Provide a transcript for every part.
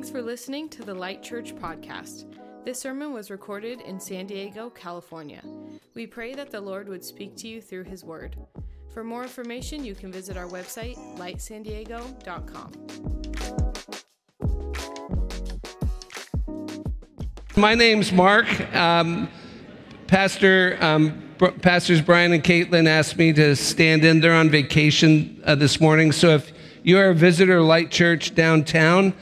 Thanks for listening to the Light Church podcast. This sermon was recorded in San Diego, California. We pray that the Lord would speak to you through his word. For more information, you can visit our website, lightsandiego.com. My name's Mark. Um, Pastor, um, Br- Pastors Brian and Caitlin asked me to stand in. They're on vacation uh, this morning. So if you are a visitor Light Church downtown,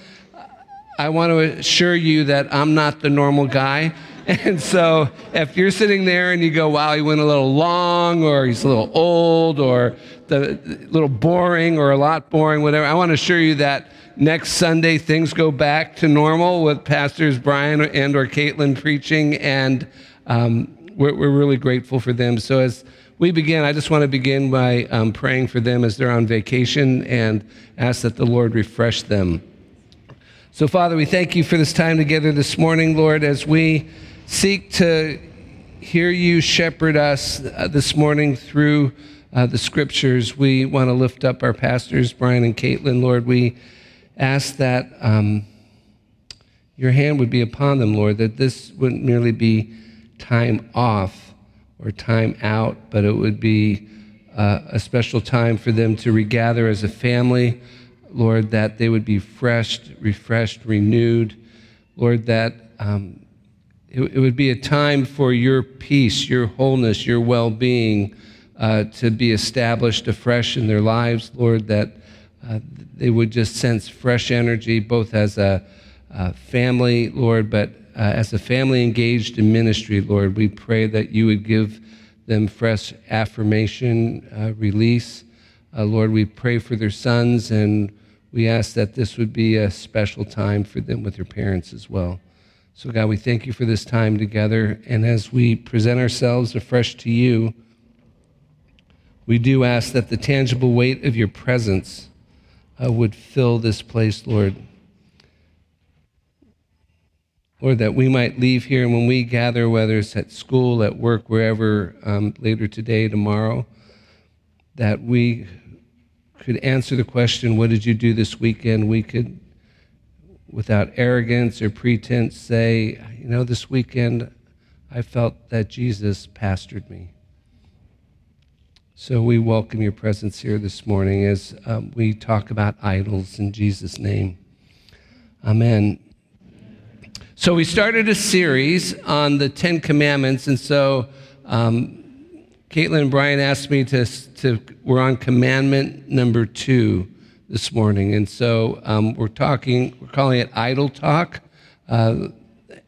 I want to assure you that I'm not the normal guy. And so if you're sitting there and you go, wow, he went a little long, or he's a little old, or the little boring, or a lot boring, whatever, I want to assure you that next Sunday things go back to normal with pastors Brian and or Caitlin preaching, and um, we're, we're, really grateful for them. So as we begin, I just want to begin by um, praying for them as they're on vacation and ask that the Lord refresh them. So, Father, we thank you for this time together this morning, Lord, as we seek to hear you shepherd us uh, this morning through uh, the scriptures. We want to lift up our pastors, Brian and Caitlin, Lord. We ask that um, your hand would be upon them, Lord, that this wouldn't merely be time off or time out, but it would be uh, a special time for them to regather as a family Lord, that they would be refreshed, refreshed, renewed. Lord, that um, it, it, would be a time for your peace, your wholeness, your well being uh, to be established afresh in their lives. Lord, that uh, they would just sense fresh energy, both as a, a family, Lord, but uh, as a family engaged in ministry, Lord. We pray that you would give them fresh affirmation, uh, release. Uh, Lord, we pray for their sons and we ask that this would be a special time for them with their parents as well. So, God, we thank you for this time together. And as we present ourselves afresh to you, we do ask that the tangible weight of your presence uh, would fill this place, Lord. Lord, that we might leave here and when we gather, whether it's at school, at work, wherever, um, later today, tomorrow, that we could answer the question, What did you do this weekend? we could, without arrogance or pretense, say, You know, this weekend I felt that Jesus pastored me. So we welcome your presence here this morning as um, we talk about idols in Jesus' name. Amen. So we started a series on the Ten Commandments, and so um, Caitlin and Brian asked me to, to, we're on commandment number two this morning. And so um, we're talking, we're calling it idle talk, uh,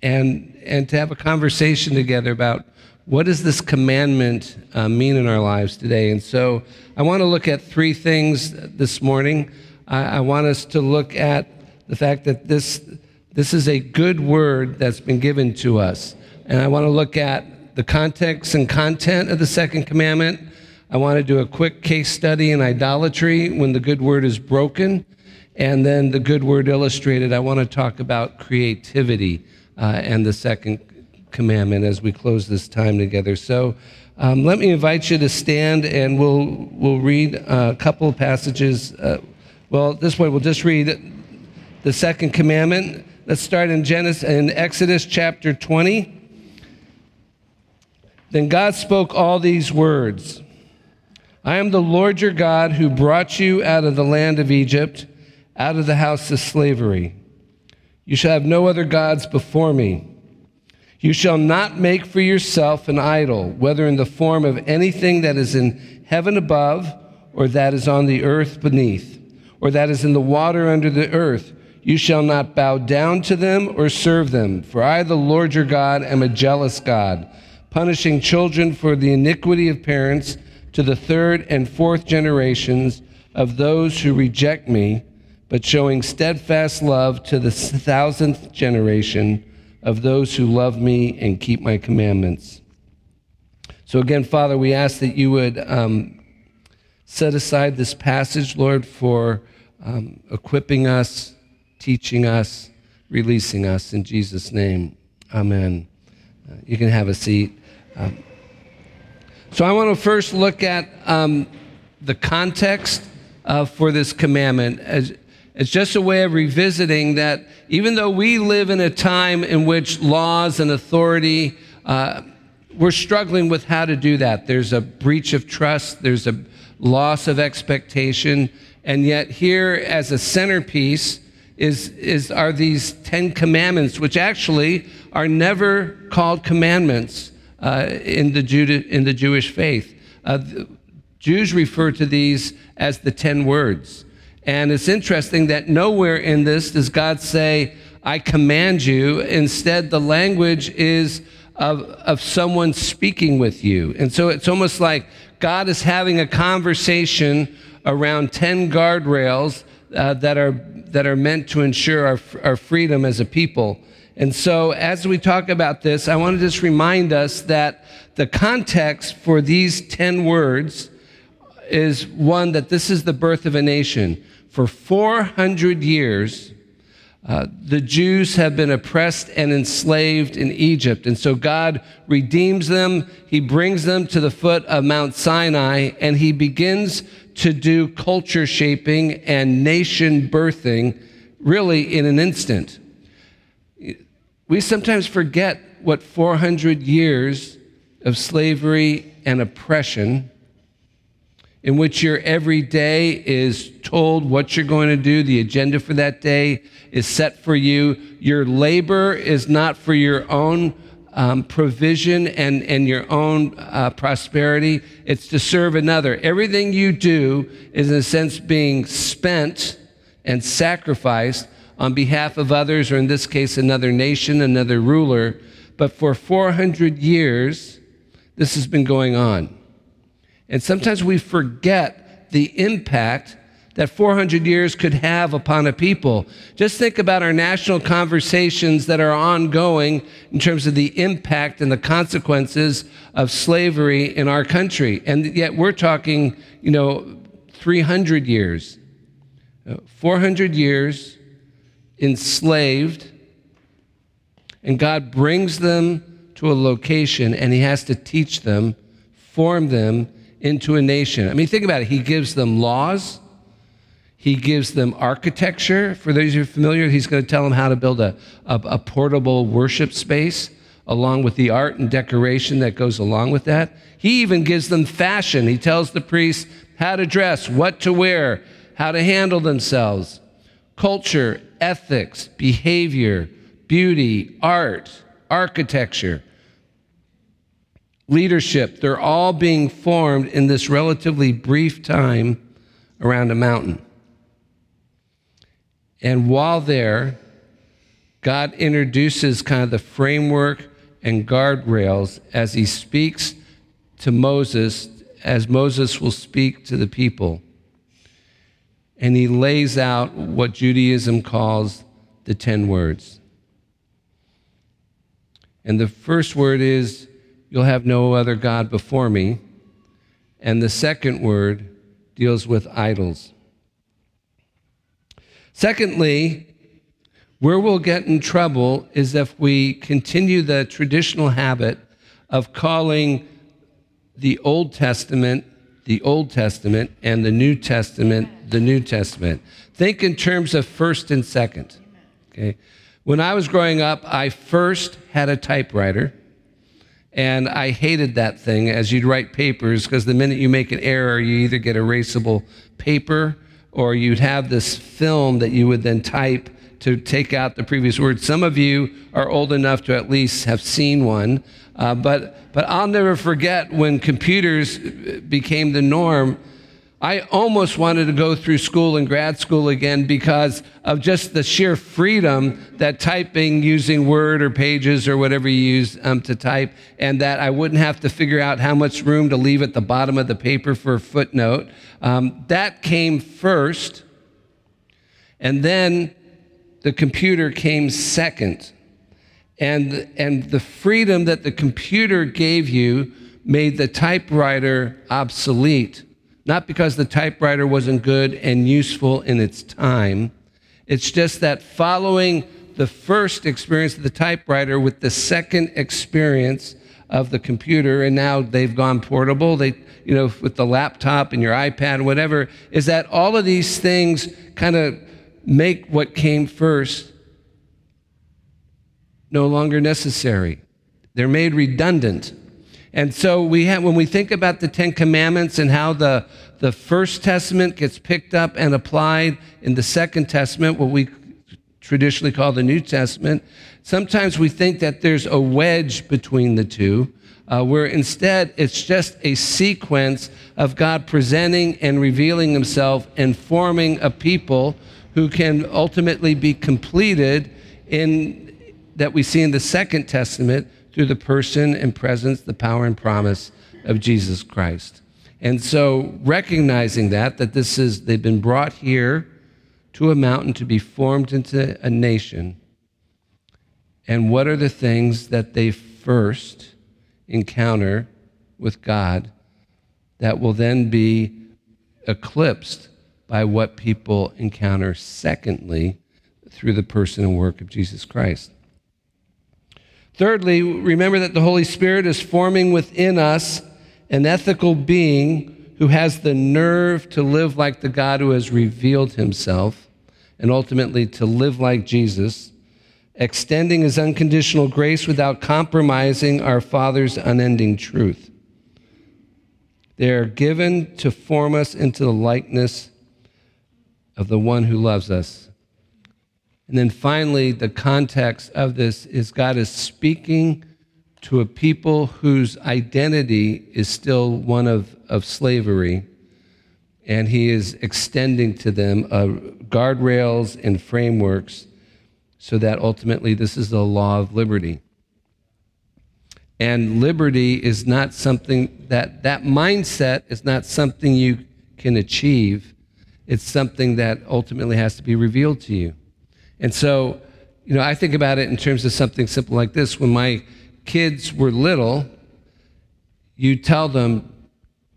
and, and to have a conversation together about what does this commandment uh, mean in our lives today. And so I want to look at three things this morning. I, I want us to look at the fact that this, this is a good word that's been given to us. And I want to look at the context and content of the second commandment. I want to do a quick case study in idolatry when the good word is broken. And then the good word illustrated, I want to talk about creativity uh, and the second commandment as we close this time together. So um, let me invite you to stand and we'll, we'll read a couple of passages. Uh, well, this way, we'll just read the second commandment. Let's start in Genesis, in Exodus chapter 20. Then God spoke all these words I am the Lord your God who brought you out of the land of Egypt, out of the house of slavery. You shall have no other gods before me. You shall not make for yourself an idol, whether in the form of anything that is in heaven above, or that is on the earth beneath, or that is in the water under the earth. You shall not bow down to them or serve them, for I, the Lord your God, am a jealous God punishing children for the iniquity of parents to the third and fourth generations of those who reject me, but showing steadfast love to the thousandth generation of those who love me and keep my commandments. So, again, Father, we ask that you would um, set aside this passage, Lord, for um, equipping us, teaching us, releasing us. In Jesus' name, amen. Uh, you can have a seat. Um, so I want to first look at um, the context uh, for this commandment. As, It's just a way of revisiting that even though we live in a time in which laws and authority, uh, we're struggling with how to do that. There's a breach of trust, there's a loss of expectation, and yet here as a centerpiece is, is are these Ten Commandments, which actually are never called commandments in, the Jude, in the Jewish faith. Uh, Jews refer to these as the ten words. And it's interesting that nowhere in this does God say, I command you. Instead, the language is of, of someone speaking with you. And so it's almost like God is having a conversation around 10 guardrails uh, that, are, that are meant to ensure our, our freedom as a people. And so, as we talk about this, I want to just remind us that the context for these 10 words is one that this is the birth of a nation. For 400 years, uh, the Jews have been oppressed and enslaved in Egypt. And so God redeems them. He brings them to the foot of Mount Sinai and he begins to do culture shaping and nation birthing really in an instant. We sometimes forget what 400 years of slavery and oppression in which your every day is told what you're going to do. The agenda for that day is set for you. Your labor is not for your own um, provision and, and your own uh, prosperity, it's to serve another. Everything you do is, in a sense, being spent and sacrificed on behalf of others, or in this case, another nation, another ruler. But for 400 years, this has been going on. And sometimes we forget the impact that 400 years could have upon a people. Just think about our national conversations that are ongoing in terms of the impact and the consequences of slavery in our country. And yet we're talking, you know, 300 years, uh, 400 years enslaved, and God brings them to a location and He has to teach them, form them, into a nation. I mean, think about it. He gives them laws, he gives them architecture. For those who are familiar, he's going to tell them how to build a, a, a portable worship space along with the art and decoration that goes along with that. He even gives them fashion. He tells the priests how to dress, what to wear, how to handle themselves, culture, ethics, behavior, beauty, art, architecture leadership, they're all being formed in this relatively brief time around a mountain. And while there, God introduces kind of the framework and guardrails as he speaks to Moses, as Moses will speak to the people. And he lays out what Judaism calls the 10 words. And the first word is You'll have no other God before me. And the second word deals with idols. Secondly, where we'll get in trouble is if we continue the traditional habit of calling the Old Testament the Old Testament and the New Testament the New Testament. Think in terms of first and second. Okay. When I was growing up, I first had a typewriter. And I hated that thing as you'd write papers because the minute you make an error, you either get erasable paper or you'd have this film that you would then type to take out the previous word. Some of you are old enough to at least have seen one. Uh, but, but I'll never forget when computers became the norm I almost wanted to go through school and grad school again because of just the sheer freedom that typing using Word or Pages or whatever you use um, to type, and that I wouldn't have to figure out how much room to leave at the bottom of the paper for a footnote. Um, that came first, and then the computer came second. And, and the freedom that the computer gave you made the typewriter obsolete not because the typewriter wasn't good and useful in its time. It's just that following the first experience of the typewriter with the second experience of the computer, and now they've gone portable, they, you know, with the laptop and your iPad, whatever, is that all of these things kind of make what came first no longer necessary. They're made redundant. And so we have, when we think about the Ten Commandments and how the, the First Testament gets picked up and applied in the Second Testament, what we traditionally call the New Testament, sometimes we think that there's a wedge between the two, uh, where instead it's just a sequence of God presenting and revealing himself and forming a people who can ultimately be completed in that we see in the Second Testament through the person and presence, the power and promise of Jesus Christ. And so recognizing that, that this is, they've been brought here to a mountain to be formed into a nation. And what are the things that they first encounter with God that will then be eclipsed by what people encounter secondly through the person and work of Jesus Christ? Thirdly, remember that the Holy Spirit is forming within us an ethical being who has the nerve to live like the God who has revealed himself and ultimately to live like Jesus, extending his unconditional grace without compromising our Father's unending truth. They are given to form us into the likeness of the one who loves us and then finally, the context of this is God is speaking to a people whose identity is still one of, of slavery, and He is extending to them uh, guardrails and frameworks so that ultimately this is the law of liberty. And liberty is not something that, that mindset is not something you can achieve. It's something that ultimately has to be revealed to you. And so, you know, I think about it in terms of something simple like this. When my kids were little, you tell them,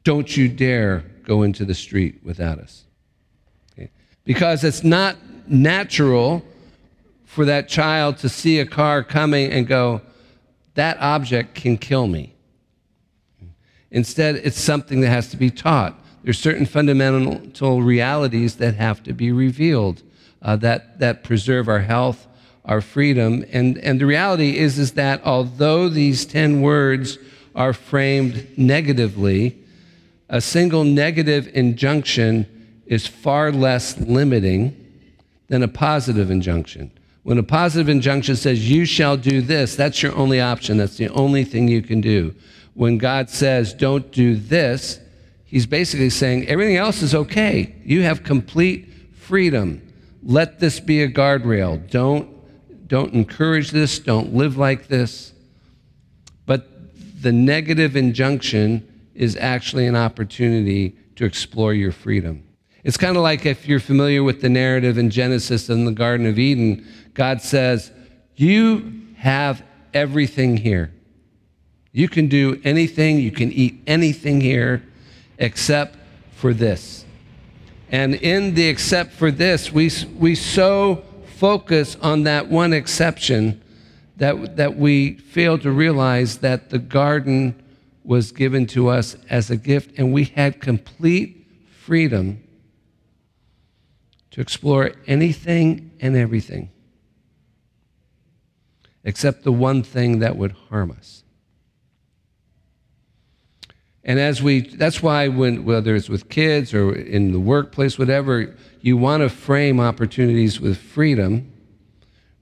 don't you dare go into the street without us. Okay? Because it's not natural for that child to see a car coming and go, that object can kill me. Instead, it's something that has to be taught. There's certain fundamental realities that have to be revealed uh, that, that preserve our health, our freedom. And, and the reality is, is that although these 10 words are framed negatively, a single negative injunction is far less limiting than a positive injunction. When a positive injunction says, You shall do this, that's your only option. That's the only thing you can do. When God says, Don't do this, He's basically saying, Everything else is okay. You have complete freedom let this be a guardrail. Don't, don't encourage this. Don't live like this. But the negative injunction is actually an opportunity to explore your freedom. It's kind of like if you're familiar with the narrative in Genesis in the Garden of Eden, God says, You have everything here. You can do anything, you can eat anything here except for this. And in the except for this, we, we so focus on that one exception that, that we fail to realize that the garden was given to us as a gift and we had complete freedom to explore anything and everything except the one thing that would harm us. And as we, that's why when, whether it's with kids or in the workplace, whatever, you want to frame opportunities with freedom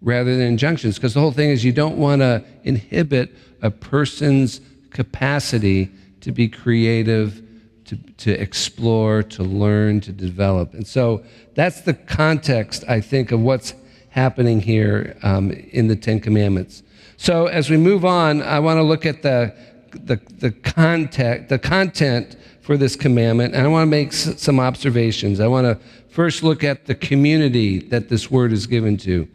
rather than injunctions. Because the whole thing is you don't want to inhibit a person's capacity to be creative, to, to explore, to learn, to develop. And so that's the context, I think, of what's happening here um, in the Ten Commandments. So as we move on, I want to look at the the, the, content, the content for this commandment, and I want to make some observations. I want to first look at the community that this word is given to.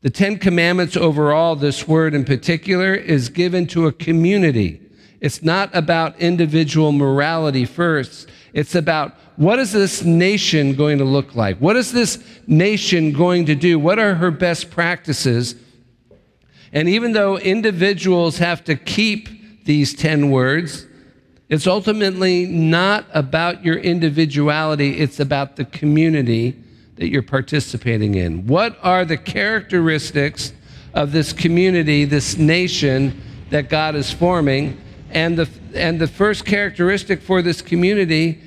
The Ten Commandments overall, this word in particular, is given to a community. It's not about individual morality first. It's about what is this nation going to look like? What is this nation going to do? What are her best practices? And even though individuals have to keep these 10 words, it's ultimately not about your individuality, it's about the community that you're participating in? What are the characteristics of this community, this nation that God is forming? And the, and the first characteristic for this community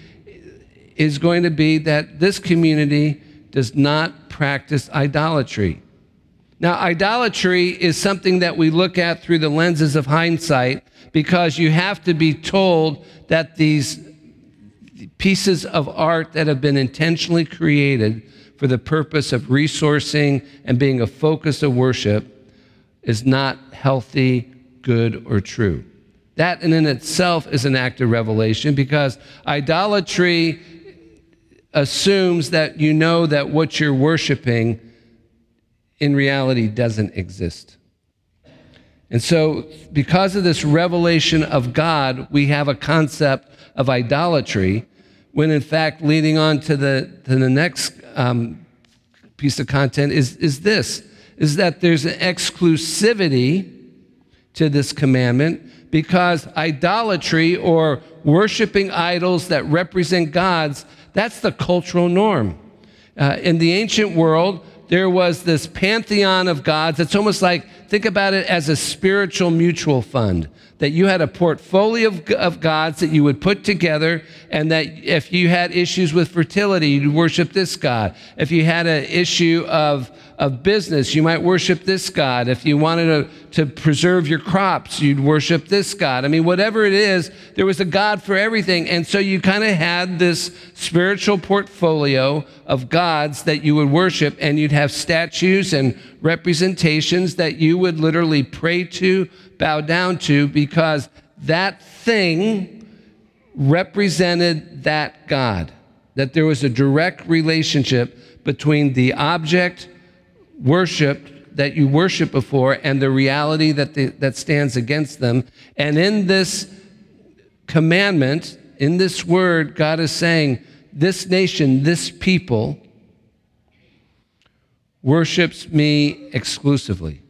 is going to be that this community does not practice idolatry. Now, idolatry is something that we look at through the lenses of hindsight because you have to be told that these pieces of art that have been intentionally created for the purpose of resourcing and being a focus of worship is not healthy, good, or true. That in and itself is an act of revelation because idolatry assumes that you know that what you're worshiping in reality doesn't exist. And so, because of this revelation of God, we have a concept of idolatry, when in fact, leading on to the, to the next um, piece of content is, is this is that there's an exclusivity to this commandment because idolatry or worshiping idols that represent gods, that's the cultural norm. Uh, in the ancient world, there was this pantheon of gods. It's almost like, think about it as a spiritual mutual fund that you had a portfolio of, of, gods that you would put together, and that if you had issues with fertility, you'd worship this God. If you had an issue of, of business, you might worship this God. If you wanted to, to preserve your crops, you'd worship this God. I mean, whatever it is, there was a God for everything. And so you kind of had this spiritual portfolio of gods that you would worship, and you'd have statues and representations that you would literally pray to bow down to because that thing represented that God, that there was a direct relationship between the object worshiped that you worship before and the reality that, the, that stands against them. And in this commandment, in this word, God is saying, this nation, this people, worships me exclusively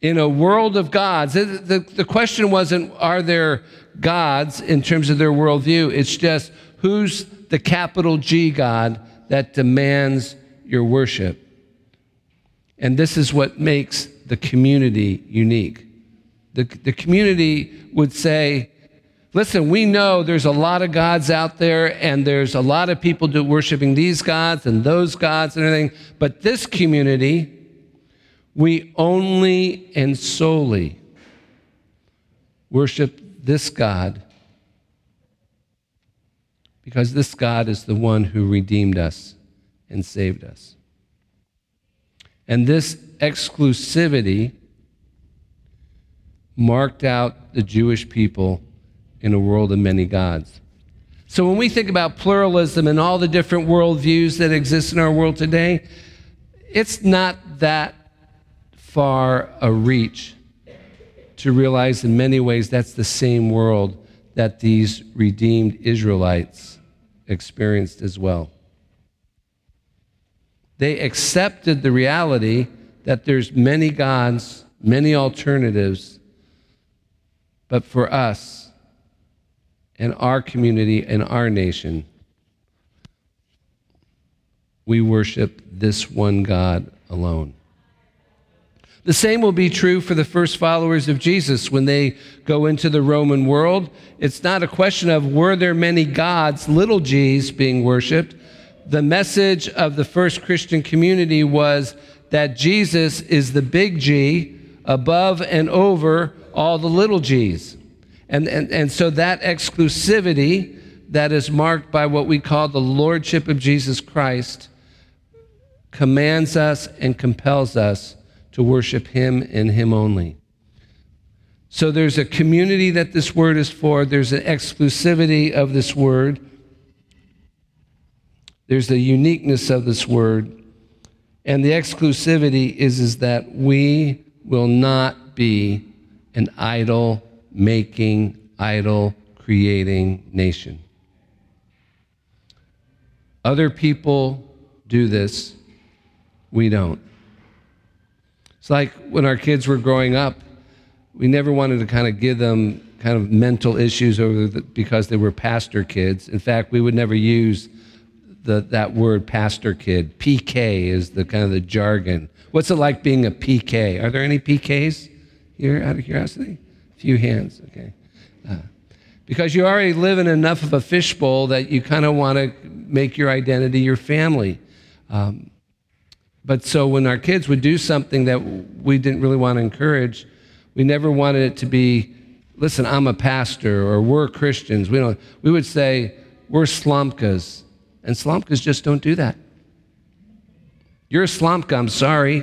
in a world of gods. The, the, the, question wasn't, are there gods in terms of their worldview? It's just, who's the capital G God that demands your worship? And this is what makes the community unique. The, the community would say, listen, we know there's a lot of gods out there, and there's a lot of people do worshiping these gods and those gods and everything, but this community, we only and solely worship this God because this God is the one who redeemed us and saved us. And this exclusivity marked out the Jewish people in a world of many gods. So when we think about pluralism and all the different worldviews that exist in our world today, it's not that far a reach to realize in many ways that's the same world that these redeemed Israelites experienced as well. They accepted the reality that there's many gods, many alternatives, but for us and our community and our nation, we worship this one God alone. The same will be true for the first followers of Jesus when they go into the Roman world. It's not a question of were there many gods, little g's, being worshiped. The message of the first Christian community was that Jesus is the big G above and over all the little g's. And, and, and so that exclusivity that is marked by what we call the Lordship of Jesus Christ commands us and compels us to worship Him and Him only. So there's a community that this word is for, there's an exclusivity of this word, there's the uniqueness of this word. And the exclusivity is, is that we will not be an idol making, idol creating nation. Other people do this, we don't. It's like when our kids were growing up, we never wanted to kind of give them kind of mental issues over the, because they were pastor kids. In fact, we would never use the, that word pastor kid. PK is the kind of the jargon. What's it like being a PK? Are there any PKs here out of curiosity? A few hands, okay. Uh, because you already live in enough of a fishbowl that you kind of want to make your identity your family. Um, but so when our kids would do something that we didn't really want to encourage, we never wanted it to be, listen, I'm a pastor or we're Christians. We, don't, we would say, we're slomkas. And slomkas just don't do that. You're a slomka, I'm sorry.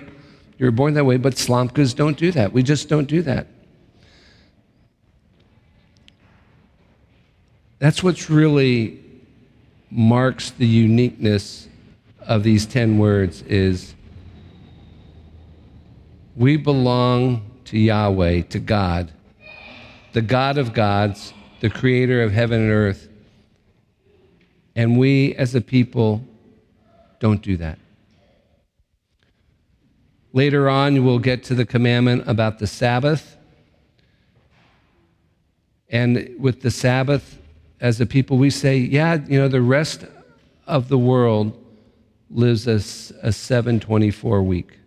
You were born that way, but slomkas don't do that. We just don't do that. That's what's really marks the uniqueness of these 10 words is we belong to Yahweh, to God, the God of gods, the creator of heaven and earth. And we as a people don't do that. Later on, we'll get to the commandment about the Sabbath. And with the Sabbath, as a people, we say, yeah, you know, the rest of the world lives a, a 724 week.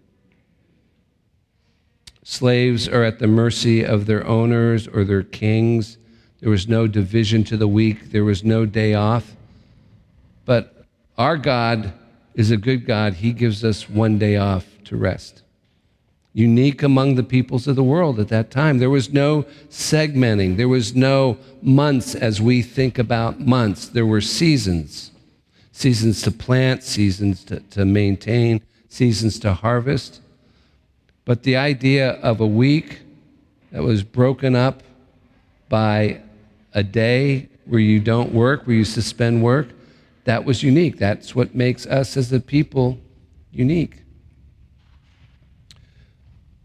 Slaves are at the mercy of their owners or their kings. There was no division to the week, there was no day off. But our God is a good God. He gives us one day off to rest. Unique among the peoples of the world at that time. There was no segmenting, there was no months as we think about months. There were seasons seasons to plant, seasons to, to maintain, seasons to harvest. But the idea of a week that was broken up by a day where you don't work, where you suspend work, that was unique. That's what makes us as a people unique.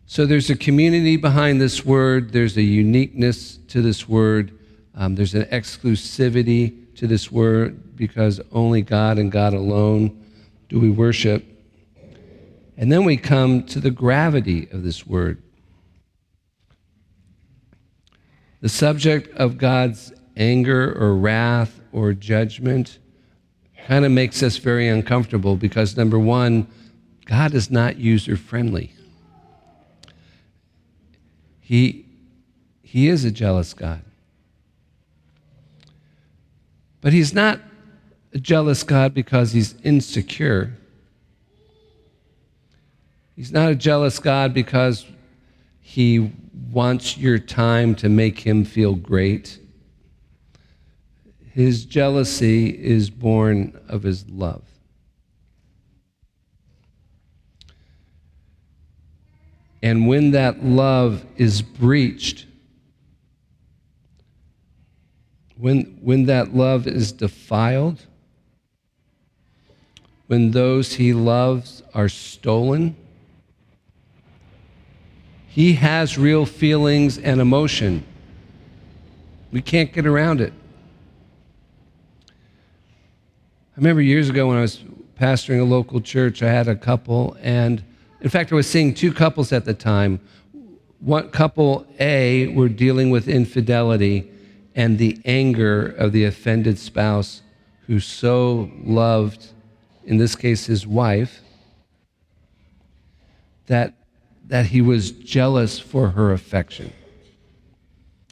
So there's a community behind this word, there's a uniqueness to this word, um, there's an exclusivity to this word because only God and God alone do we worship. And then we come to the gravity of this word. The subject of God's anger or wrath or judgment kind of makes us very uncomfortable because, number one, God is not user friendly. He, he is a jealous God. But He's not a jealous God because He's insecure. He's not a jealous God because he wants your time to make him feel great. His jealousy is born of his love. And when that love is breached, when, when that love is defiled, when those he loves are stolen, he has real feelings and emotion. We can't get around it. I remember years ago when I was pastoring a local church, I had a couple, and in fact, I was seeing two couples at the time. One couple A were dealing with infidelity and the anger of the offended spouse who so loved, in this case, his wife, that that he was jealous for her affection.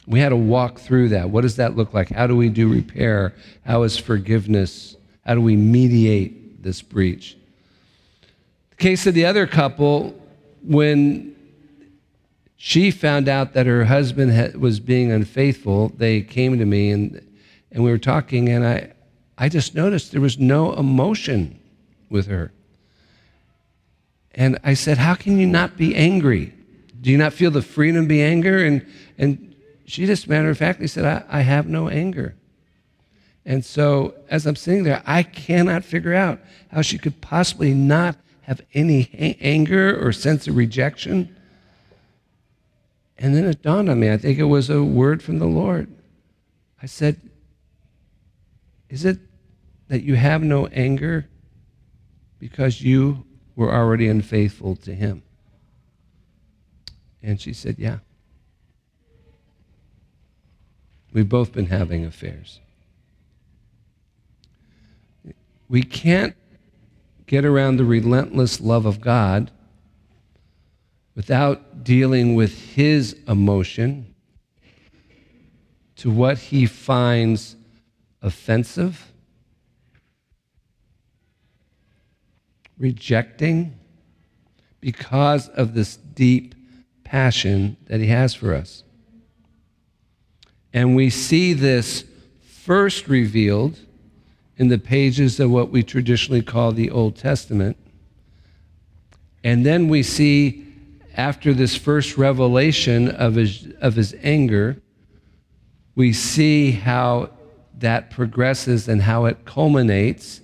We had to walk through that. What does that look like? How do we do repair? How is forgiveness? How do we mediate this breach? The case of the other couple, when she found out that her husband was being unfaithful, they came to me and, and we were talking, and I, I just noticed there was no emotion with her. And I said, How can you not be angry? Do you not feel the freedom to be angry? And, and she just matter of factly said, I, I have no anger. And so as I'm sitting there, I cannot figure out how she could possibly not have any ha- anger or sense of rejection. And then it dawned on me, I think it was a word from the Lord. I said, Is it that you have no anger because you were already unfaithful to him? And she said, Yeah. We've both been having affairs. we can't get around the relentless love of God without dealing with his emotion to what he finds offensive, rejecting, because of this deep passion that he has for us. And we see this first revealed in the pages of what we traditionally call the Old Testament. And then we see, after this first revelation of his, of his anger, we see how that progresses and how it culminates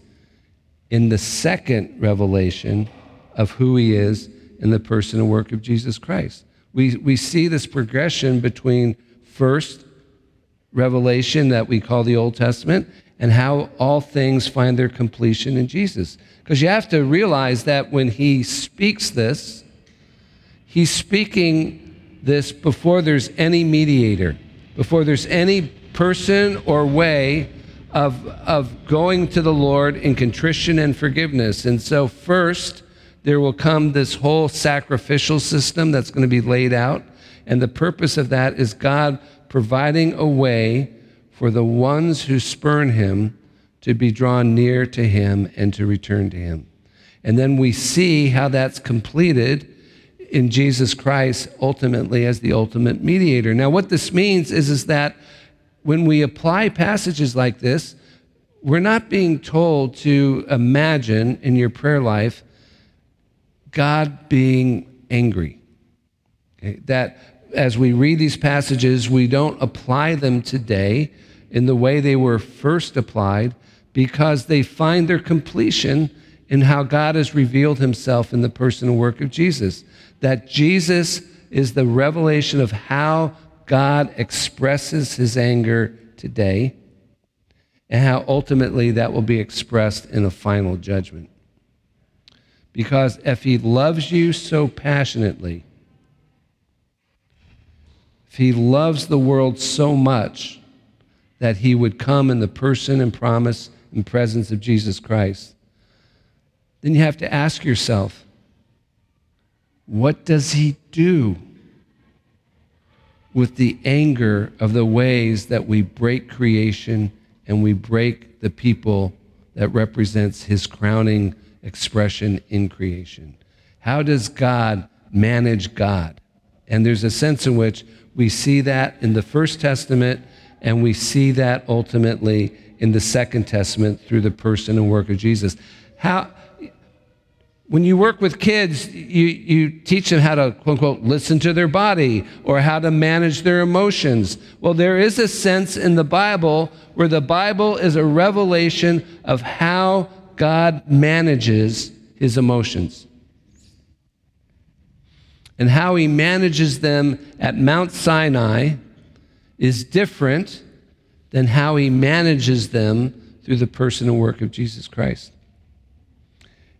in the second revelation of who he is in the person and work of Jesus Christ. We, we see this progression between first revelation that we call the Old Testament and how all things find their completion in Jesus. Because you have to realize that when he speaks this, he's speaking this before there's any mediator, before there's any person or way of, of going to the Lord in contrition and forgiveness. And so, first, there will come this whole sacrificial system that's going to be laid out. And the purpose of that is God providing a way for the ones who spurn him to be drawn near to him and to return to him. And then we see how that's completed in Jesus Christ ultimately as the ultimate mediator. Now, what this means is, is that when we apply passages like this, we're not being told to imagine in your prayer life God being angry. Okay? That as we read these passages, we don't apply them today in the way they were first applied because they find their completion in how God has revealed himself in the person and work of Jesus. That Jesus is the revelation of how God expresses his anger today and how ultimately that will be expressed in a final judgment. Because if he loves you so passionately, if he loves the world so much that he would come in the person and promise and presence of Jesus Christ, then you have to ask yourself, what does he do with the anger of the ways that we break creation and we break the people that represents his crowning expression in creation? How does God manage God? And there's a sense in which we see that in the First Testament, and we see that ultimately in the Second Testament through the person and work of Jesus. How, when you work with kids, you, you teach them how to, quote unquote, listen to their body or how to manage their emotions. Well, there is a sense in the Bible where the Bible is a revelation of how God manages his emotions and how he manages them at Mount Sinai is different than how he manages them through the person and work of Jesus Christ.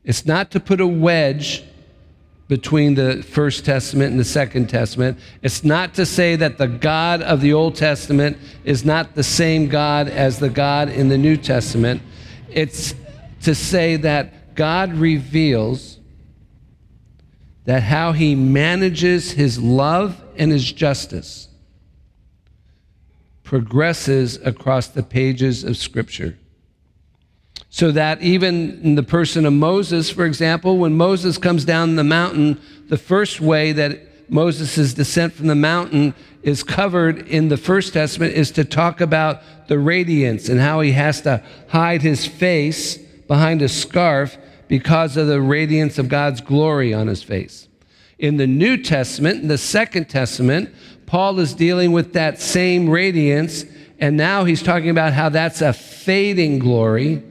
It's not to put a wedge between the First Testament and the Second Testament. It's not to say that the God of the Old Testament is not the same God as the God in the New Testament. It's to say that God reveals that how he manages his love and his justice progresses across the pages of Scripture. So that even in the person of Moses, for example, when Moses comes down the mountain, the first way that Moses' descent from the mountain is covered in the First Testament is to talk about the radiance and how he has to hide his face behind a scarf because of the radiance of God's glory on his face. In the New Testament, in the Second Testament, Paul is dealing with that same radiance, and now he's talking about how that's a fading glory,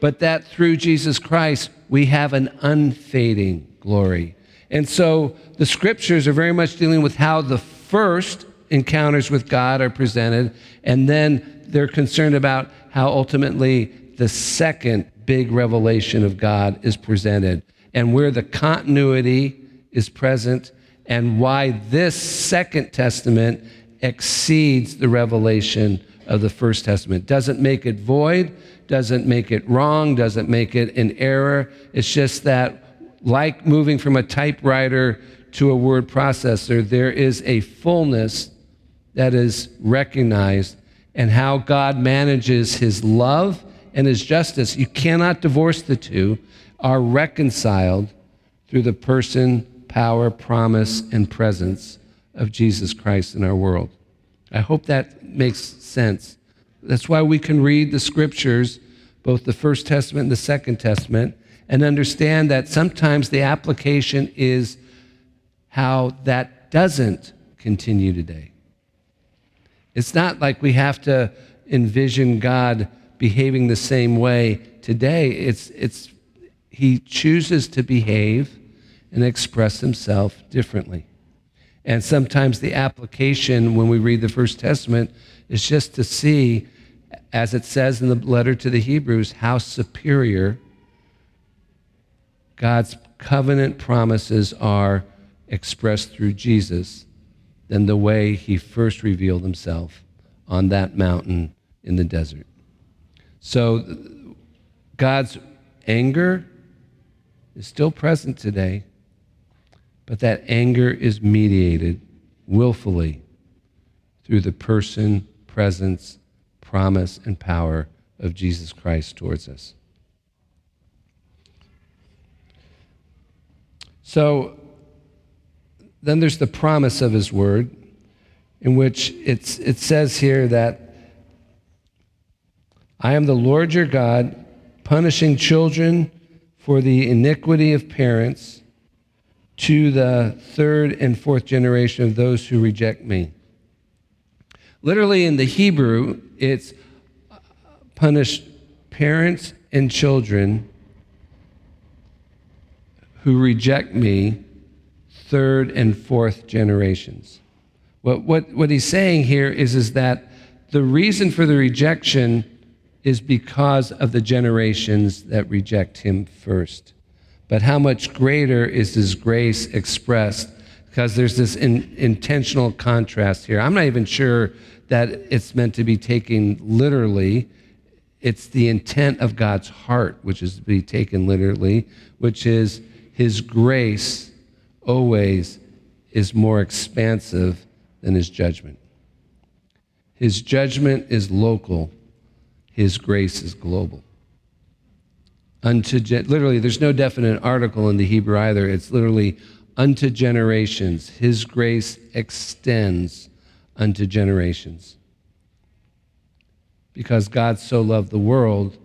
but that through Jesus Christ, we have an unfading glory. And so the scriptures are very much dealing with how the first encounters with God are presented, and then they're concerned about how ultimately the second big revelation of God is presented, and where the continuity is present, and why this Second Testament exceeds the revelation of the First Testament. Doesn't make it void, doesn't make it wrong, doesn't make it an error. It's just that, like moving from a typewriter to a word processor, there is a fullness that is recognized and how God manages his love and his justice. You cannot divorce the two, are reconciled through the person, power, promise, and presence of Jesus Christ in our world. I hope that makes sense. That's why we can read the scriptures, both the First Testament and the Second Testament, and understand that sometimes the application is how that doesn't continue today. It's not like we have to envision God behaving the same way today. It's, it's, he chooses to behave and express himself differently. And sometimes the application when we read the First Testament is just to see, as it says in the letter to the Hebrews, how superior God's covenant promises are expressed through Jesus than the way he first revealed himself on that mountain in the desert. So God's anger is still present today, but that anger is mediated willfully through the person, presence, promise, and power of Jesus Christ towards us. So then there's the promise of his word, in which it's, it says here that I am the Lord your God, punishing children for the iniquity of parents to the third and fourth generation of those who reject me. Literally in the Hebrew, it's punish parents and children who reject me third and fourth generations. What, what, what he's saying here is, is that the reason for the rejection is because of the generations that reject him first. But how much greater is his grace expressed? Because there's this in, intentional contrast here. I'm not even sure that it's meant to be taken literally. It's the intent of God's heart, which is to be taken literally, which is his grace always is more expansive than his judgment. His judgment is local, his grace is global. Unto literally, there's no definite article in the Hebrew either. It's literally unto generations. His grace extends unto generations. Because God so loved the world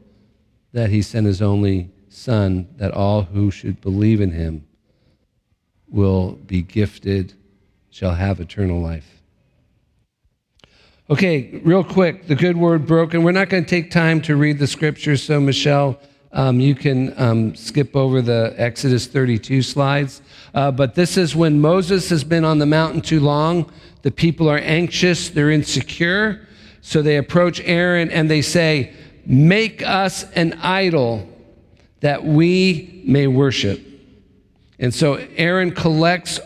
that he sent his only Son, that all who should believe in him will be gifted, shall have eternal life. Okay, real quick, the good word broken. We're not going to take time to read the scriptures, so Michelle, um, you can um, skip over the Exodus 32 slides. Uh, but this is when Moses has been on the mountain too long. The people are anxious, they're insecure. So they approach Aaron and they say, Make us an idol that we may worship. And so Aaron collects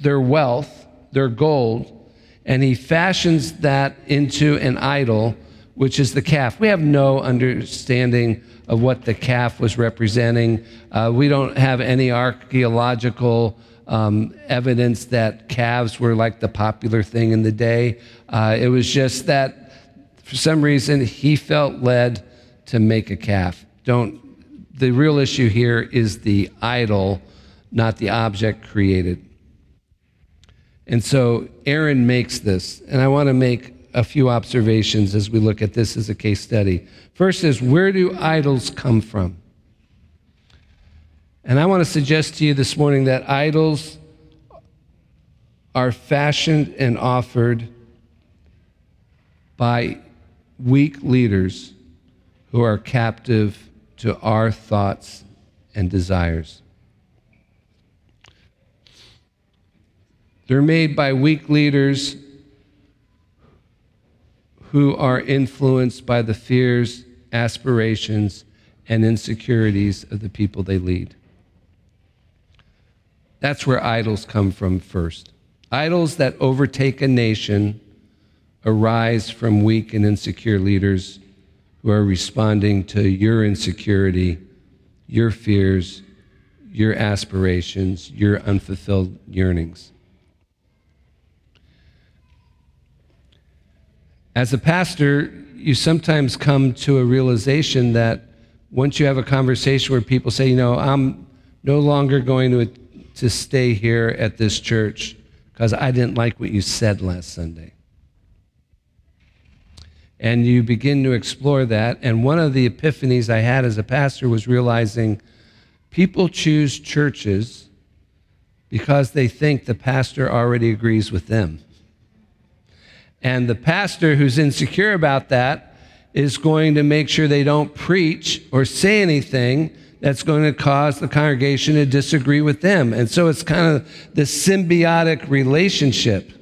their wealth, their gold, and he fashions that into an idol, which is the calf. We have no understanding of what the calf was representing. Uh, we don't have any archaeological um, evidence that calves were like the popular thing in the day. Uh, it was just that for some reason he felt led to make a calf. Don't. The real issue here is the idol, not the object created. And so Aaron makes this, and I want to make a few observations as we look at this as a case study. First is where do idols come from? And I want to suggest to you this morning that idols are fashioned and offered by weak leaders who are captive to our thoughts and desires. They're made by weak leaders who are influenced by the fears, aspirations, and insecurities of the people they lead. That's where idols come from first. Idols that overtake a nation arise from weak and insecure leaders who are responding to your insecurity, your fears, your aspirations, your unfulfilled yearnings. As a pastor, you sometimes come to a realization that once you have a conversation where people say, you know, I'm no longer going to, to stay here at this church because I didn't like what you said last Sunday. And you begin to explore that. And one of the epiphanies I had as a pastor was realizing people choose churches because they think the pastor already agrees with them. And the pastor who's insecure about that is going to make sure they don't preach or say anything that's going to cause the congregation to disagree with them. And so it's kind of this symbiotic relationship.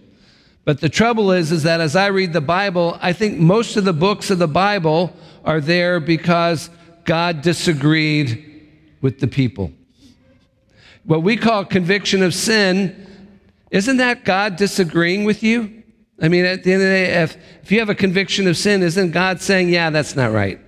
But the trouble is, is that as I read the Bible, I think most of the books of the Bible are there because God disagreed with the people. What we call conviction of sin, isn't that God disagreeing with you? I mean, at the end of the day, if, if you have a conviction of sin, isn't God saying, yeah, that's not right?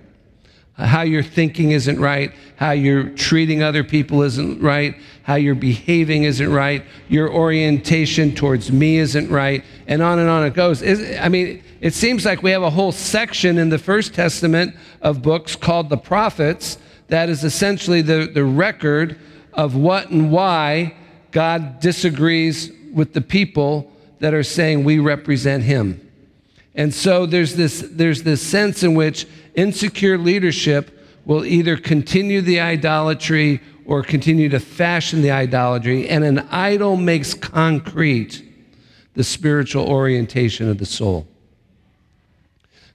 How you're thinking isn't right. How you're treating other people isn't right. How you're behaving isn't right. Your orientation towards me isn't right. And on and on it goes. I mean, it seems like we have a whole section in the First Testament of books called the prophets that is essentially the, the record of what and why God disagrees with the people that are saying we represent him. And so there's this, there's this sense in which insecure leadership will either continue the idolatry or continue to fashion the idolatry, and an idol makes concrete the spiritual orientation of the soul.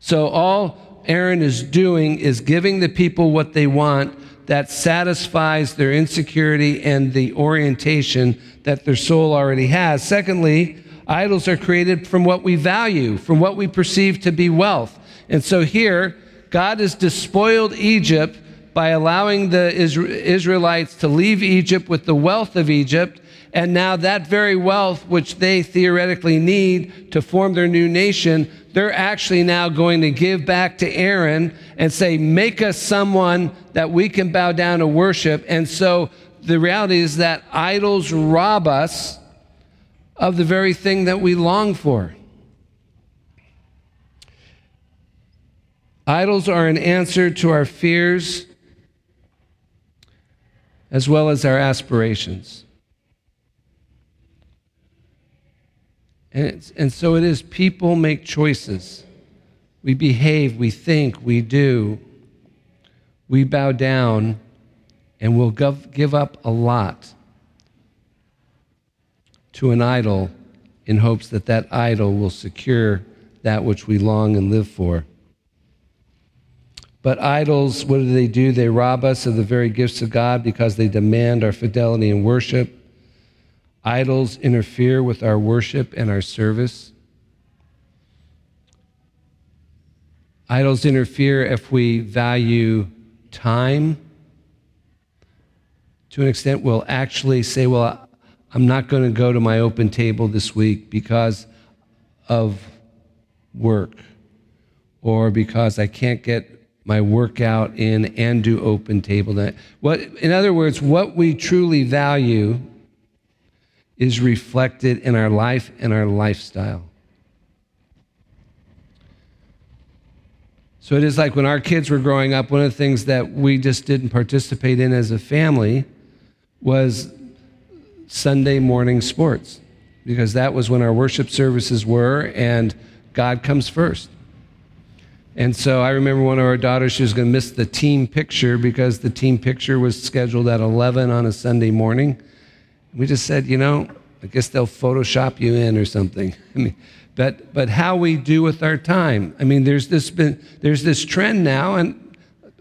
So all Aaron is doing is giving the people what they want that satisfies their insecurity and the orientation that their soul already has. Secondly, Idols are created from what we value, from what we perceive to be wealth. And so here, God has despoiled Egypt by allowing the Israelites to leave Egypt with the wealth of Egypt. And now that very wealth, which they theoretically need to form their new nation, they're actually now going to give back to Aaron and say, Make us someone that we can bow down to worship. And so the reality is that idols rob us of the very thing that we long for. Idols are an answer to our fears as well as our aspirations. And, and so it is, people make choices. We behave, we think, we do. We bow down, and we'll give, give up a lot to an idol in hopes that that idol will secure that which we long and live for. But idols, what do they do? They rob us of the very gifts of God because they demand our fidelity and worship. Idols interfere with our worship and our service. Idols interfere if we value time. To an extent, we'll actually say, Well, I'm not going to go to my open table this week because of work or because I can't get my workout in and do open table. What, in other words, what we truly value is reflected in our life and our lifestyle. So it is like when our kids were growing up, one of the things that we just didn't participate in as a family was Sunday morning sports because that was when our worship services were, and God comes first. And so I remember one of our daughters, she was going to miss the team picture because the team picture was scheduled at 11 on a Sunday morning. We just said, you know, I guess they'll Photoshop you in or something. I mean, but, but how we do with our time. I mean, there's this, been, there's this trend now, and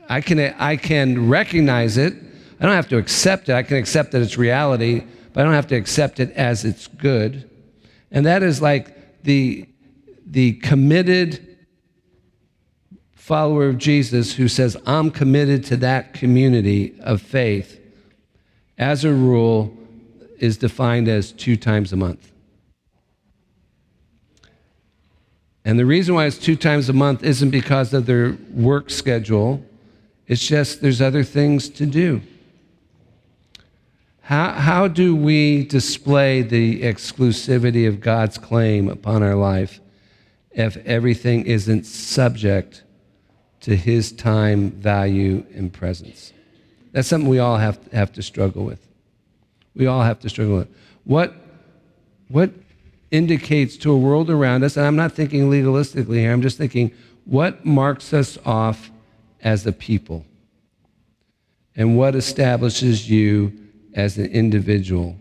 I can, I can recognize it. I don't have to accept it. I can accept that it's reality but I don't have to accept it as it's good. And that is like the, the committed follower of Jesus who says, I'm committed to that community of faith, as a rule, is defined as two times a month. And the reason why it's two times a month isn't because of their work schedule, it's just there's other things to do. How, how do we display the exclusivity of God's claim upon our life if everything isn't subject to His time, value, and presence? That's something we all have, have to struggle with. We all have to struggle with. What, what indicates to a world around us, and I'm not thinking legalistically here, I'm just thinking what marks us off as a people? And what establishes you as an individual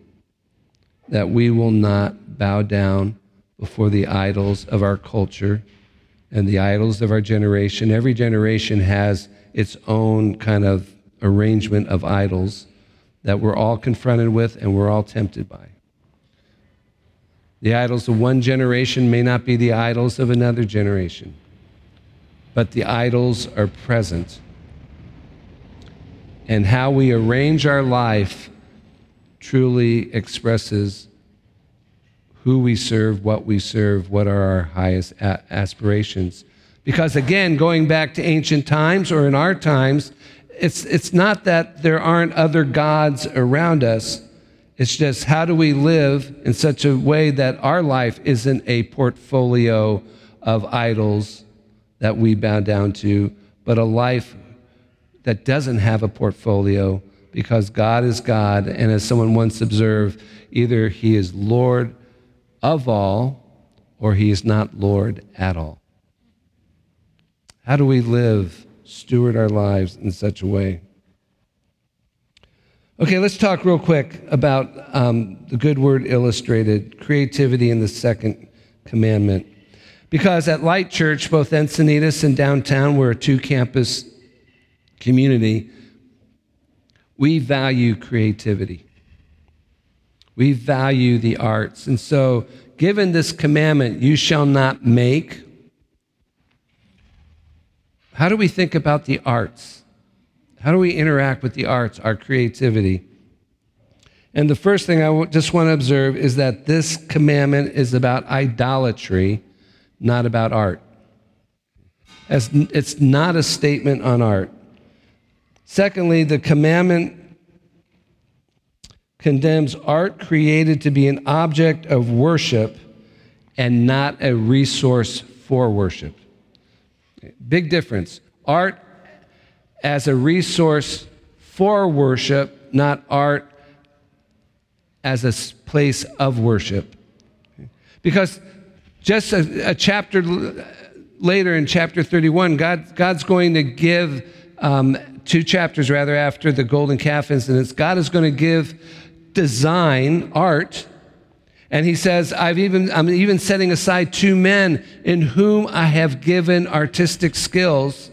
that we will not bow down before the idols of our culture and the idols of our generation. Every generation has its own kind of arrangement of idols that we're all confronted with and we're all tempted by. The idols of one generation may not be the idols of another generation, but the idols are present. And how we arrange our life truly expresses who we serve, what we serve, what are our highest a- aspirations. Because again, going back to ancient times or in our times, it's, it's not that there aren't other gods around us. It's just how do we live in such a way that our life isn't a portfolio of idols that we bow down to, but a life that doesn't have a portfolio because God is God. And as someone once observed, either He is Lord of all or He is not Lord at all. How do we live, steward our lives in such a way? Okay, let's talk real quick about um, the good word illustrated creativity in the second commandment. Because at Light Church, both Encinitas and downtown, we're a two campus community we value creativity. We value the arts. And so, given this commandment, you shall not make, how do we think about the arts? How do we interact with the arts, our creativity? And the first thing I just want to observe is that this commandment is about idolatry, not about art. As it's not a statement on art. Secondly, the commandment condemns art created to be an object of worship and not a resource for worship. Big difference. Art as a resource for worship, not art as a place of worship. Because just a, a chapter later in chapter 31, God, God's going to give um, two chapters rather after the golden calf incidents, God is going to give design, art, and he says, I've even, I'm even setting aside two men in whom I have given artistic skills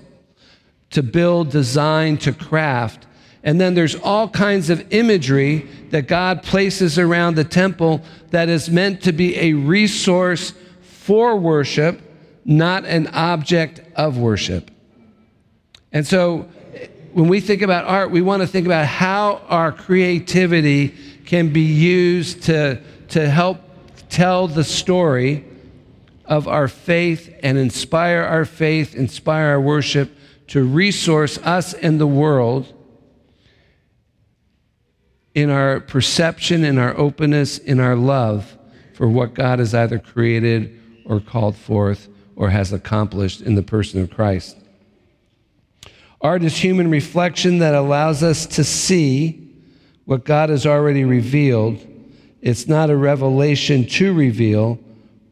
to build, design, to craft. And then there's all kinds of imagery that God places around the temple that is meant to be a resource for worship, not an object of worship. And so when we think about art, we want to think about how our creativity can be used to, to help tell the story of our faith and inspire our faith, inspire our worship, to resource us and the world in our perception, in our openness, in our love for what God has either created or called forth or has accomplished in the person of Christ. Art is human reflection that allows us to see what God has already revealed. It's not a revelation to reveal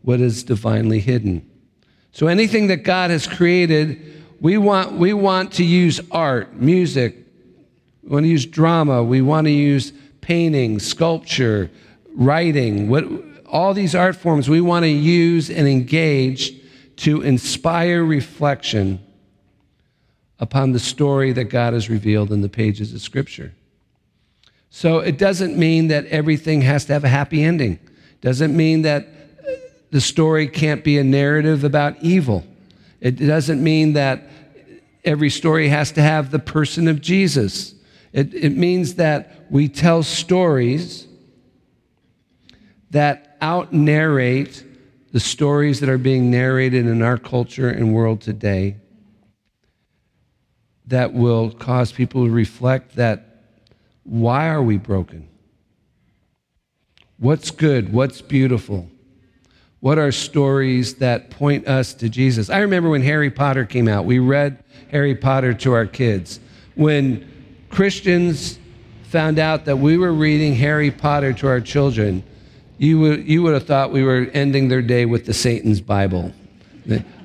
what is divinely hidden. So anything that God has created, we want, we want to use art, music, we want to use drama, we want to use painting, sculpture, writing, what, all these art forms we want to use and engage to inspire reflection upon the story that God has revealed in the pages of Scripture. So it doesn't mean that everything has to have a happy ending. Doesn't mean that uh, the story can't be a narrative about evil. It doesn't mean that every story has to have the person of Jesus. It, it means that we tell stories that out narrate the stories that are being narrated in our culture and world today that will cause people to reflect that why are we broken? What's good? What's beautiful? What are stories that point us to Jesus? I remember when Harry Potter came out, we read Harry Potter to our kids. When Christians found out that we were reading Harry Potter to our children, you would, you would have thought we were ending their day with the Satan's Bible.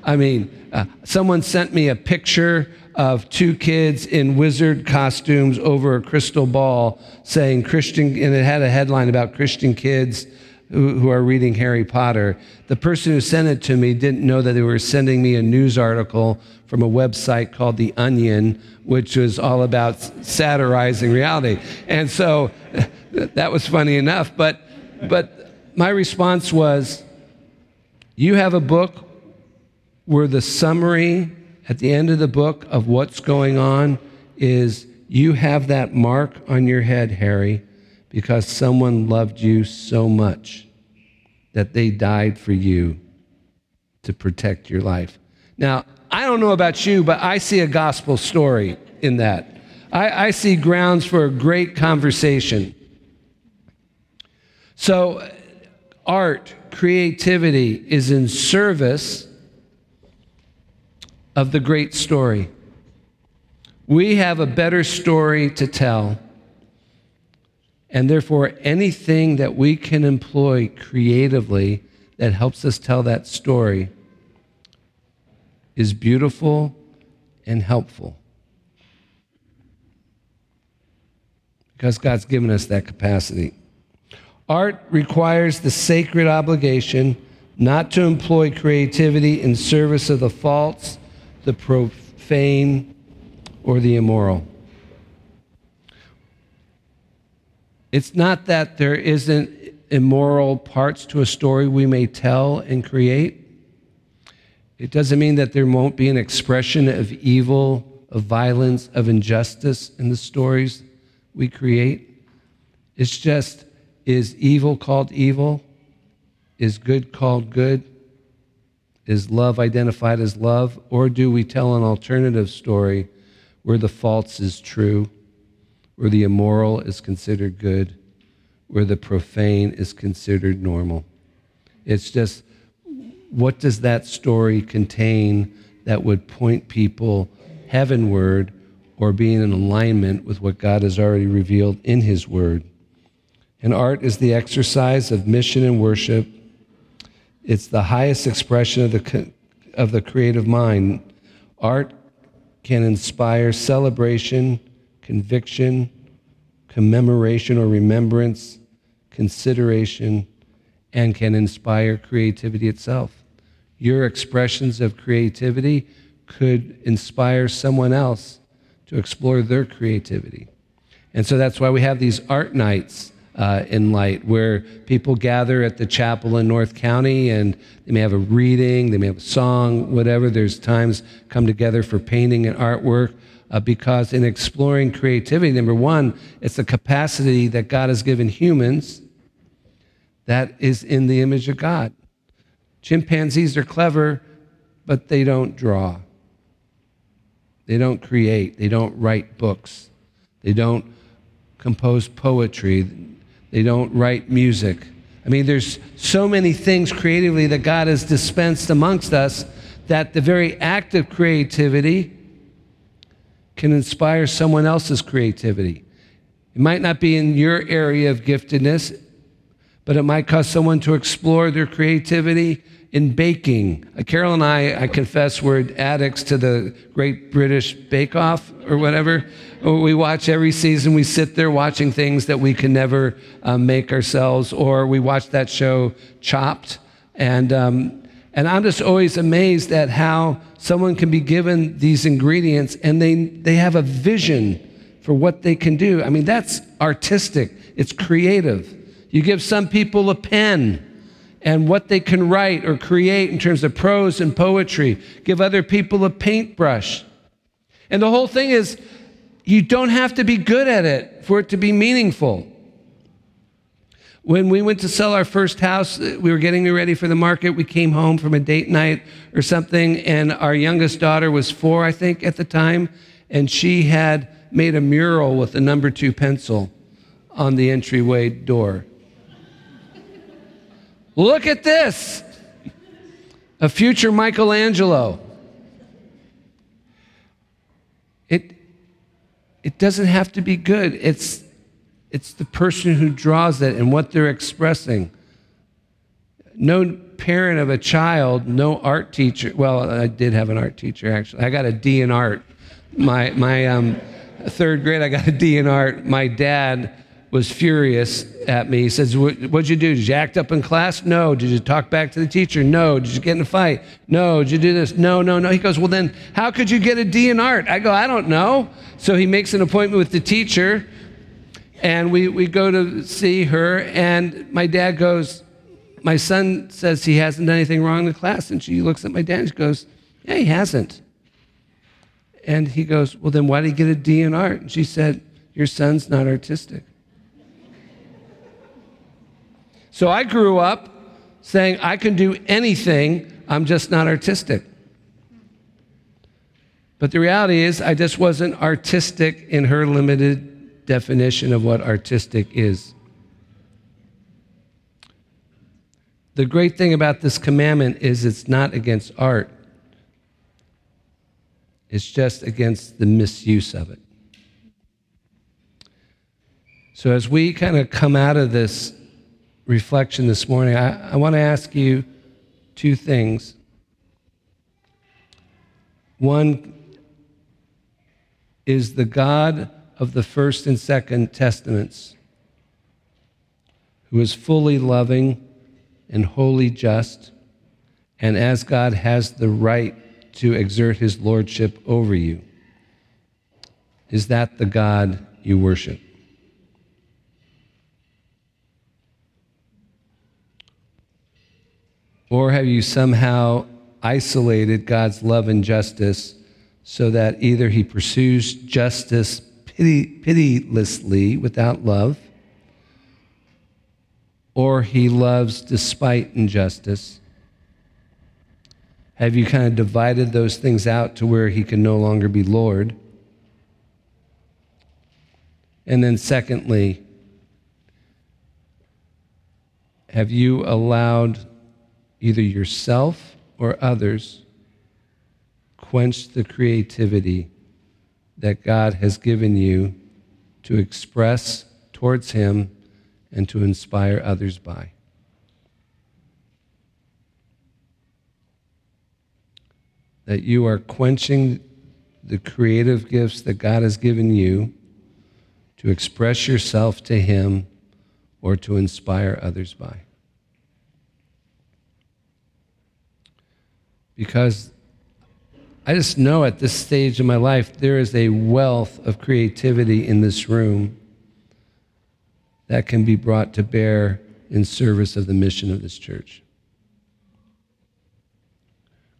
I mean, uh, someone sent me a picture of two kids in wizard costumes over a crystal ball saying Christian, and it had a headline about Christian kids who, who, are reading Harry Potter. The person who sent it to me didn't know that they were sending me a news article from a website called The Onion, which was all about satirizing reality. And so that was funny enough. But, but my response was, You have a book where the summary at the end of the book of what's going on is you have that mark on your head, Harry, because someone loved you so much that they died for you to protect your life. Now, I don't know about you, but I see a gospel story in that. I, I see grounds for a great conversation. So, art, creativity is in service of the great story. We have a better story to tell. And therefore, anything that we can employ creatively that helps us tell that story is beautiful and helpful. Because God's given us that capacity. Art requires the sacred obligation not to employ creativity in service of the false, the profane, or the immoral. It's not that there isn't immoral parts to a story we may tell and create. It doesn't mean that there won't be an expression of evil, of violence, of injustice in the stories we create. It's just is evil called evil? Is good called good? Is love identified as love? Or do we tell an alternative story where the false is true, where the immoral is considered good, where the profane is considered normal? It's just what does that story contain that would point people heavenward or be in alignment with what God has already revealed in His Word? And art is the exercise of mission and worship. It's the highest expression of the, of the creative mind. Art can inspire celebration, conviction, commemoration or remembrance, consideration, and can inspire creativity itself. Your expressions of creativity could inspire someone else to explore their creativity. And so that's why we have these art nights uh, in light, where people gather at the chapel in North County and they may have a reading, they may have a song, whatever. There's times come together for painting and artwork. Uh, because in exploring creativity, number one, it's a capacity that God has given humans that is in the image of God. Chimpanzees are clever, but they don't draw. They don't create. They don't write books. They don't compose poetry. They don't write music. I mean, there's so many things creatively that God has dispensed amongst us that the very act of creativity can inspire someone else's creativity. It might not be in your area of giftedness, but it might cause someone to explore their creativity in baking. Uh, Carol and I, I confess, we're addicts to the Great British Bake Off or whatever. We watch every season, we sit there watching things that we can never um, make ourselves, or we watch that show Chopped. And, um, and I'm just always amazed at how someone can be given these ingredients and they, they have a vision for what they can do. I mean, that's artistic, it's creative. You give some people a pen and what they can write or create in terms of prose and poetry, give other people a paintbrush. And the whole thing is, you don't have to be good at it for it to be meaningful. When we went to sell our first house, we were getting ready for the market. We came home from a date night or something, and our youngest daughter was four, I think, at the time, and she had made a mural with a number two pencil on the entryway door. Look at this a future Michelangelo. It, it doesn't have to be good. It's, it's the person who draws it and what they're expressing. No parent of a child, no art teacher. Well, I did have an art teacher actually. I got a D in art. My, my um, third grade, I got a D in art. My dad was furious at me. He says, What'd you do? Did you act up in class? No. Did you talk back to the teacher? No. Did you get in a fight? No. Did you do this? No, no, no. He goes, Well, then how could you get a D in art? I go, I don't know. So he makes an appointment with the teacher, and we, we go to see her, and my dad goes, My son says he hasn't done anything wrong in the class. And she looks at my dad and she goes, Yeah, he hasn't. And he goes, Well, then why did he get a D in art? And she said, Your son's not artistic. So I grew up saying, I can do anything, I'm just not artistic. But the reality is, I just wasn't artistic in her limited definition of what artistic is. The great thing about this commandment is it's not against art, it's just against the misuse of it. So, as we kind of come out of this reflection this morning, I, I want to ask you two things. One is the God of the First and Second Testaments, who is fully loving and wholly just, and as God has the right to exert his lordship over you. Is that the God you worship? Or have you somehow isolated God's love and justice so that either he pursues justice pity, pitilessly without love, or he loves despite injustice? Have you kind of divided those things out to where he can no longer be Lord? And then, secondly, have you allowed either yourself or others, quench the creativity that God has given you to express towards Him and to inspire others by. That you are quenching the creative gifts that God has given you to express yourself to Him or to inspire others by. Because I just know at this stage of my life there is a wealth of creativity in this room that can be brought to bear in service of the mission of this church.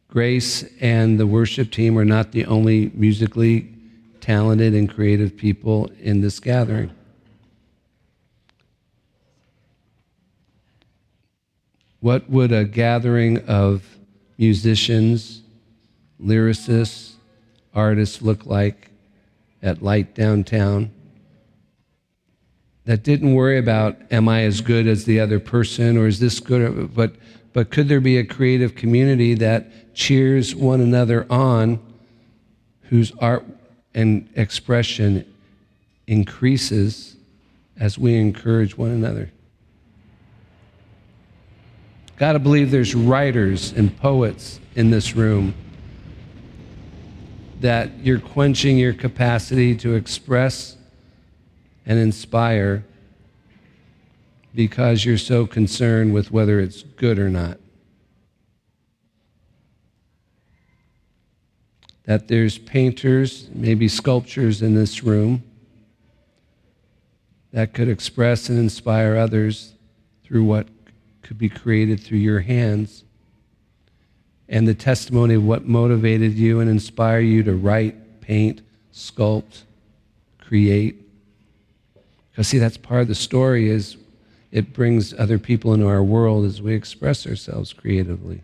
Grace and the worship team are not the only musically talented and creative people in this gathering. What would a gathering of musicians, lyricists, artists look like at Light Downtown that didn't worry about, am I as good as the other person or is this good? But, but could there be a creative community that cheers one another on whose art and expression increases as we encourage one another? Got to believe there's writers and poets in this room that you're quenching your capacity to express and inspire because you're so concerned with whether it's good or not. That there's painters, maybe sculptures in this room that could express and inspire others through what could be created through your hands and the testimony of what motivated you and inspired you to write, paint, sculpt, create. Because see, that's part of the story is it brings other people into our world as we express ourselves creatively.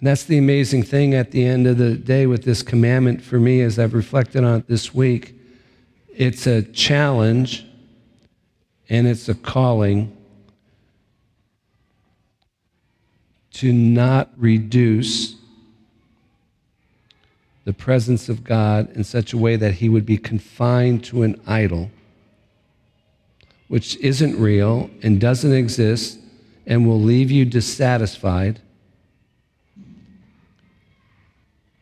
And that's the amazing thing at the end of the day with this commandment for me as I've reflected on it this week. It's a challenge and it's a calling to not reduce the presence of God in such a way that he would be confined to an idol, which isn't real and doesn't exist and will leave you dissatisfied,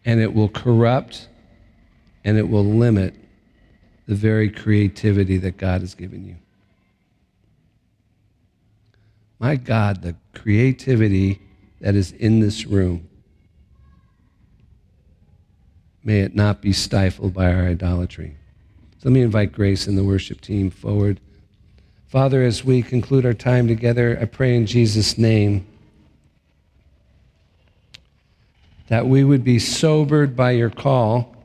and it will corrupt and it will limit the very creativity that God has given you. My God, the creativity that is in this room May it not be stifled by our idolatry. So let me invite Grace and the worship team forward. Father, as we conclude our time together, I pray in Jesus' name that we would be sobered by your call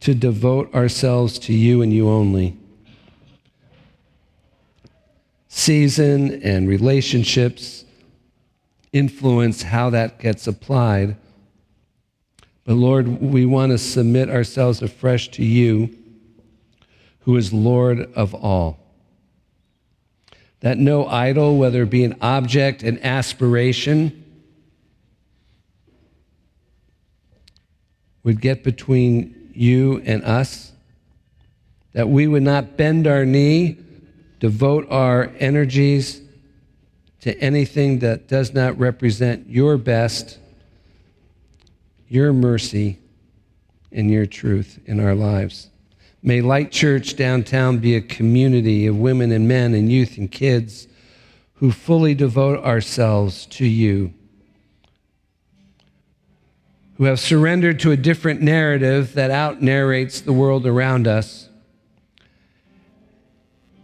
to devote ourselves to you and you only. Season and relationships influence how that gets applied but Lord, we want to submit ourselves afresh to you, who is Lord of all. That no idol, whether it be an object, an aspiration, would get between you and us. That we would not bend our knee, devote our energies to anything that does not represent your best your mercy and your truth in our lives. May Light Church downtown be a community of women and men and youth and kids who fully devote ourselves to you, who have surrendered to a different narrative that out narrates the world around us,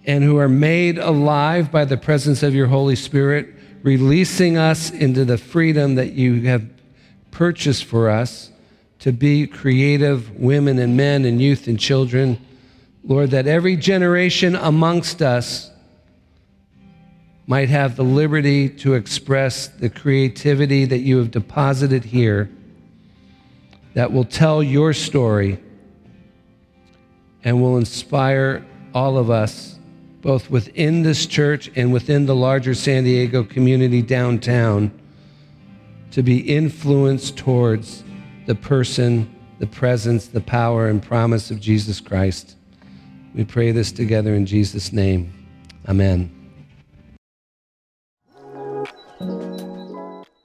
and who are made alive by the presence of your Holy Spirit, releasing us into the freedom that you have purchased for us to be creative women and men and youth and children. Lord, that every generation amongst us might have the liberty to express the creativity that you have deposited here that will tell your story and will inspire all of us, both within this church and within the larger San Diego community downtown to be influenced towards the person, the presence, the power, and promise of Jesus Christ. We pray this together in Jesus' name. Amen.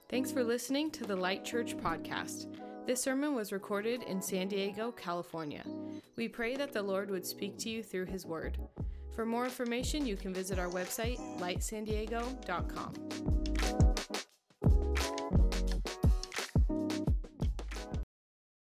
Thanks for listening to the Light Church podcast. This sermon was recorded in San Diego, California. We pray that the Lord would speak to you through his word. For more information, you can visit our website, lightsandiego.com.